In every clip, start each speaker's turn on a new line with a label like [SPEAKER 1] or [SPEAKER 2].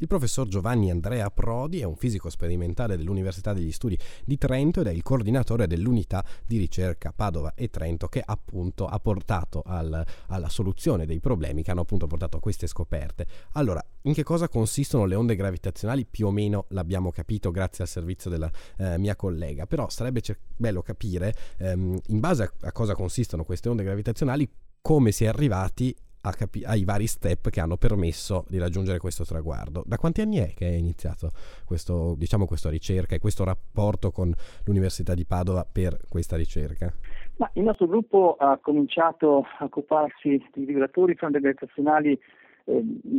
[SPEAKER 1] Il professor Giovanni Andrea Prodi è un fisico sperimentale dell'Università degli Studi di Trento ed è il coordinatore dell'unità di ricerca Padova e Trento che appunto ha portato al, alla soluzione dei problemi che hanno appunto portato a queste scoperte. Allora, in che cosa consistono le onde gravitazionali? Più o meno l'abbiamo capito grazie al servizio della eh, mia collega, però sarebbe cer- bello capire ehm, in base a, a cosa consistono queste onde gravitazionali come si è arrivati capi- ai vari step che hanno permesso di raggiungere questo traguardo. Da quanti anni è che è iniziato questo, diciamo, questa ricerca e questo rapporto con l'Università di Padova per questa ricerca?
[SPEAKER 2] Ma il nostro gruppo ha cominciato a occuparsi di vibratori eh,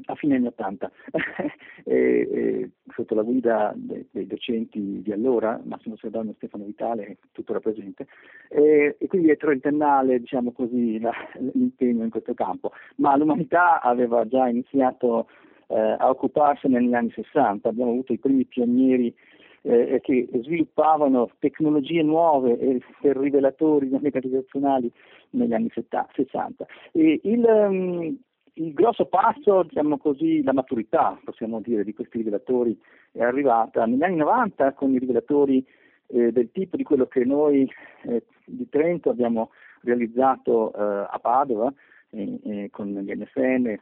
[SPEAKER 2] a fine anni 80, e, e, sotto la guida dei, dei, docenti di allora, Massimo Sedano e Stefano Vitale, tuttora presente, e, e quindi è trentennale diciamo così, la, l'impegno in questo campo, ma l'umanità aveva già iniziato eh, a occuparsene negli anni 60, abbiamo avuto i primi pionieri eh, che sviluppavano tecnologie nuove per rivelatori gravitazionali negli anni 60. E il, um, il grosso passo, diciamo così, la maturità, possiamo dire, di questi rivelatori è arrivata negli anni 90 con i rivelatori eh, del tipo di quello che noi eh, di Trento abbiamo realizzato eh, a Padova con gli NFN,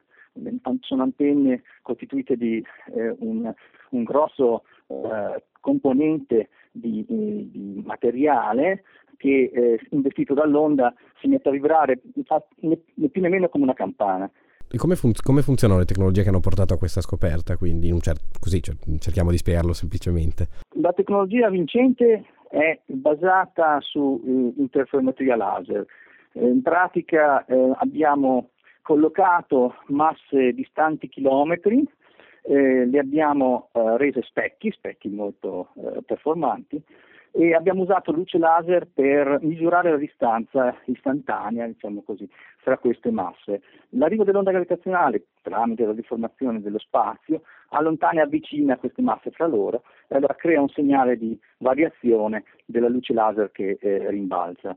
[SPEAKER 2] sono antenne costituite di eh, un, un, grosso eh, componente di, di, materiale che eh, investito dall'onda si mette a vibrare né, né più né meno come una campana.
[SPEAKER 1] Come, fun- come, funzionano le tecnologie che hanno portato a questa scoperta? Quindi, cer- così cer- cerchiamo di spiegarlo semplicemente.
[SPEAKER 2] La tecnologia vincente è basata su uh, interferometria laser. Eh, in pratica eh, abbiamo collocato masse distanti chilometri, eh, le abbiamo eh, rese specchi, specchi molto eh, performanti, e abbiamo usato luce laser per misurare la distanza istantanea, diciamo così, fra queste masse. L'arrivo dell'onda gravitazionale, tramite la deformazione dello spazio, allontana e avvicina queste masse fra loro e allora crea un segnale di variazione della luce laser che eh, rimbalza.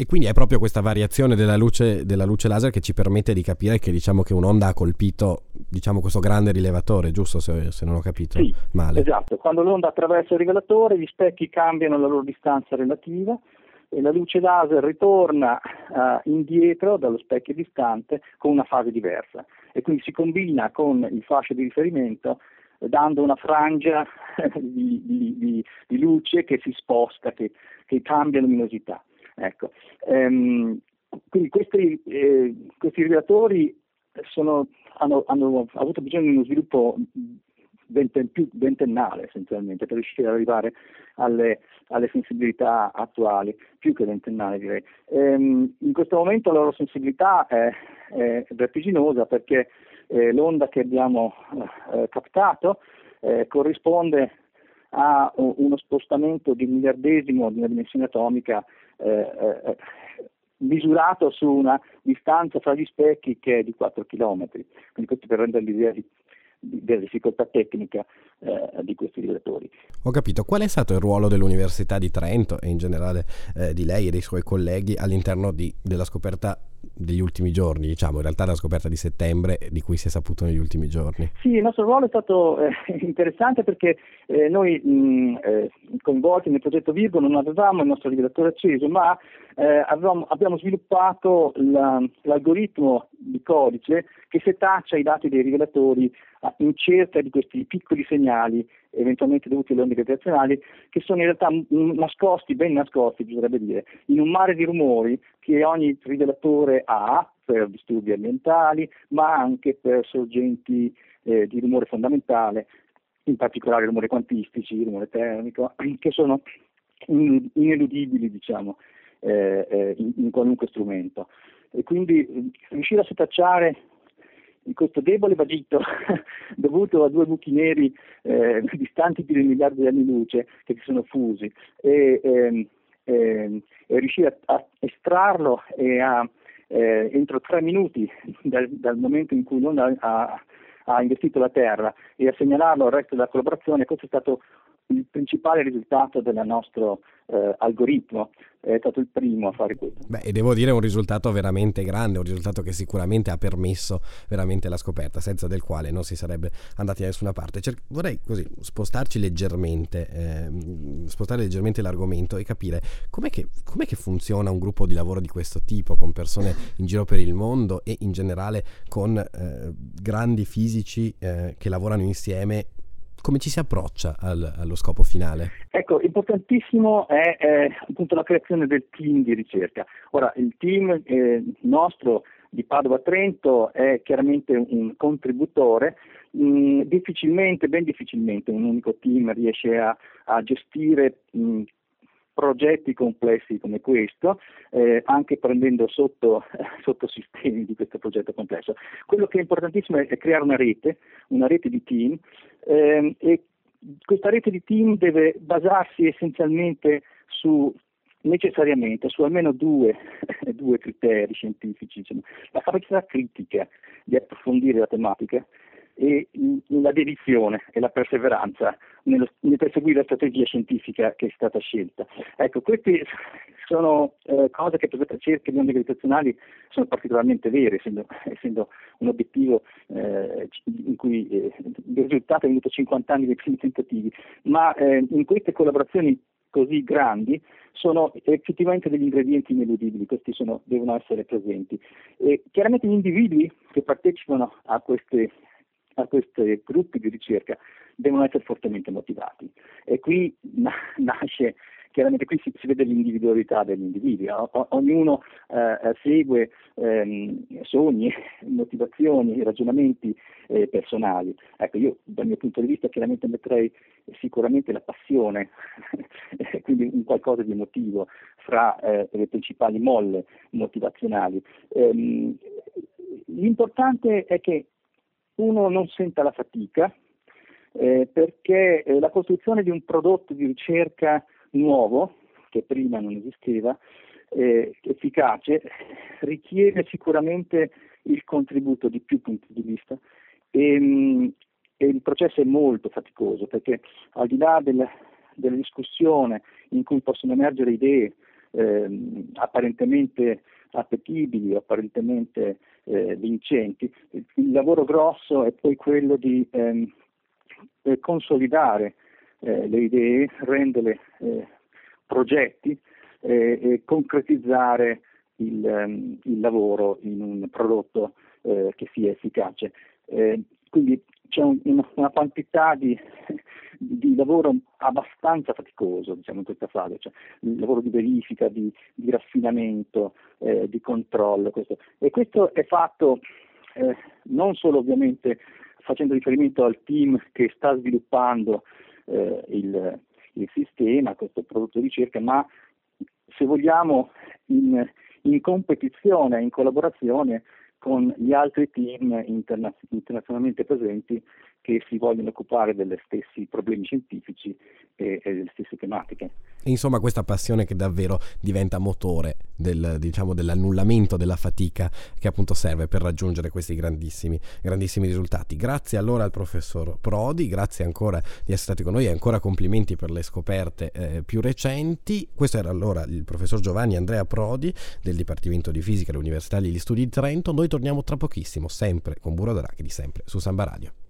[SPEAKER 1] E quindi è proprio questa variazione della luce, della luce, laser che ci permette di capire che, diciamo, che un'onda ha colpito diciamo, questo grande rilevatore, giusto se, se non ho capito
[SPEAKER 2] sì,
[SPEAKER 1] male?
[SPEAKER 2] Esatto, quando l'onda attraversa il rilevatore gli specchi cambiano la loro distanza relativa e la luce laser ritorna uh, indietro dallo specchio distante con una fase diversa e quindi si combina con il fascio di riferimento dando una frangia di, di, di, di luce che si sposta, che, che cambia luminosità. Ecco. Ehm, quindi questi, eh, questi rivelatori sono, hanno, hanno, avuto bisogno di uno sviluppo ventennale essenzialmente per riuscire ad arrivare alle, alle sensibilità attuali, più che ventennale direi. Ehm, in questo momento la loro sensibilità è, è vertiginosa perché eh, l'onda che abbiamo eh, captato eh, corrisponde a uno spostamento di un miliardesimo di una dimensione atomica eh, eh, misurato su una distanza fra gli specchi che è di 4 km. Quindi questo per rendere l'idea di, della difficoltà tecnica eh, di questi rivelatori.
[SPEAKER 1] Ho capito. Qual è stato il ruolo dell'Università di Trento e in generale eh, di lei e dei suoi colleghi all'interno di, della scoperta degli ultimi giorni, diciamo, in realtà la scoperta di settembre di cui si è saputo negli ultimi giorni.
[SPEAKER 2] Sì, il nostro ruolo è stato eh, interessante perché eh, noi mh, eh, coinvolti nel progetto Virgo non avevamo il nostro rivelatore acceso, ma eh, avevamo, abbiamo sviluppato la, l'algoritmo di codice che setaccia i dati dei rivelatori in cerca di questi piccoli segnali eventualmente dovuti alle onde gravitazionali, che sono in realtà nascosti, ben nascosti bisognerebbe dire, in un mare di rumori che ogni rivelatore ha per disturbi ambientali, ma anche per sorgenti eh, di rumore fondamentale, in particolare rumore quantistici, rumore termico, che sono ineludibili diciamo, eh, eh, in, in, qualunque strumento. E quindi eh, riuscire a setacciare questo debole vagito dovuto a due buchi neri eh, distanti più di un miliardo di anni luce che si sono fusi. E, ehm, ehm, e riuscire a, a, estrarlo e a, eh, entro tre minuti dal, dal, momento in cui l'onda ha, ha investito la Terra e a segnalarlo al resto della collaborazione, questo è stato il principale risultato del nostro eh, algoritmo, è stato il primo a fare questo.
[SPEAKER 1] Beh, e devo dire un risultato veramente grande, un risultato che sicuramente ha permesso veramente la scoperta, senza del quale non si sarebbe andati da nessuna parte. Cer- vorrei così spostarci leggermente, eh, spostare leggermente l'argomento e capire com'è che, com'è che funziona un gruppo di lavoro di questo tipo, con persone in giro per il mondo e in generale con eh, grandi fisici eh, che lavorano insieme come ci si approccia al, allo scopo finale?
[SPEAKER 2] Ecco, importantissimo è, è, appunto la creazione del team di ricerca. Ora, il team eh, nostro di Padova Trento è chiaramente un contributore, mh, mm, difficilmente, ben difficilmente un unico team riesce a, a gestire mh, mm, progetti complessi come questo, eh, anche prendendo sotto, sottosistemi di questo progetto complesso. Quello che è importantissimo è, è creare una rete, una rete di team eh, e questa rete di team deve basarsi essenzialmente su necessariamente su almeno due, due criteri scientifici, insomma. la capacità critica di approfondire la tematica e la dedizione e la perseveranza nello, nel perseguire la strategia scientifica che è stata scelta. Ecco, queste sono eh, cose che per le ricerche di onde gravitazionali sono particolarmente vere, essendo, essendo un obiettivo eh, in cui eh, il risultato è venuto 50 anni dai primi tentativi, ma eh, in queste collaborazioni così grandi sono effettivamente degli ingredienti ineludibili, questi sono, devono essere presenti. E chiaramente gli individui che partecipano a queste a questi gruppi di ricerca devono essere fortemente motivati e qui na- nasce chiaramente qui si, si, vede l'individualità degli individui, o, ognuno eh, segue ehm, sogni, motivazioni, ragionamenti eh, personali. Ecco, io dal mio punto di vista chiaramente metterei sicuramente la passione, quindi un qualcosa di emotivo fra eh, le principali molle motivazionali. Ehm, l'importante è che uno non senta la fatica, eh, perché eh, la costruzione di un prodotto di ricerca nuovo, che prima non esisteva, eh, efficace, richiede sicuramente il contributo di più punti di vista. E, mh, e il processo è molto faticoso perché al di là del, della discussione in cui possono emergere idee ehm, apparentemente appetibili, apparentemente eh, vincenti. Il, lavoro grosso è poi quello di ehm, eh, consolidare eh, le idee, renderle eh, progetti eh, e concretizzare il, um, il, lavoro in un prodotto eh, che sia efficace. quindi c'è un, una, quantità di, di, lavoro abbastanza faticoso diciamo, in questa fase, cioè il lavoro di verifica, di, di raffinamento, eh, di controllo. Questo. E questo è fatto eh, non solo ovviamente facendo riferimento al team che sta sviluppando eh, il, il, sistema, questo prodotto di ricerca, ma se vogliamo in, in competizione, in collaborazione con gli altri team interna- internazionalmente presenti che si vogliono occupare degli stessi problemi scientifici e, e delle stesse tematiche.
[SPEAKER 1] Insomma, questa passione che davvero diventa motore del, diciamo, dell'annullamento della fatica che appunto serve per raggiungere questi grandissimi, grandissimi risultati. Grazie allora al professor Prodi, grazie ancora di essere stati con noi e ancora complimenti per le scoperte eh, più recenti. Questo era allora il professor Giovanni Andrea Prodi del Dipartimento di Fisica dell'Università degli Studi di Trento. Torniamo tra pochissimo, sempre con Burro d'Arachidi, sempre su Samba Radio.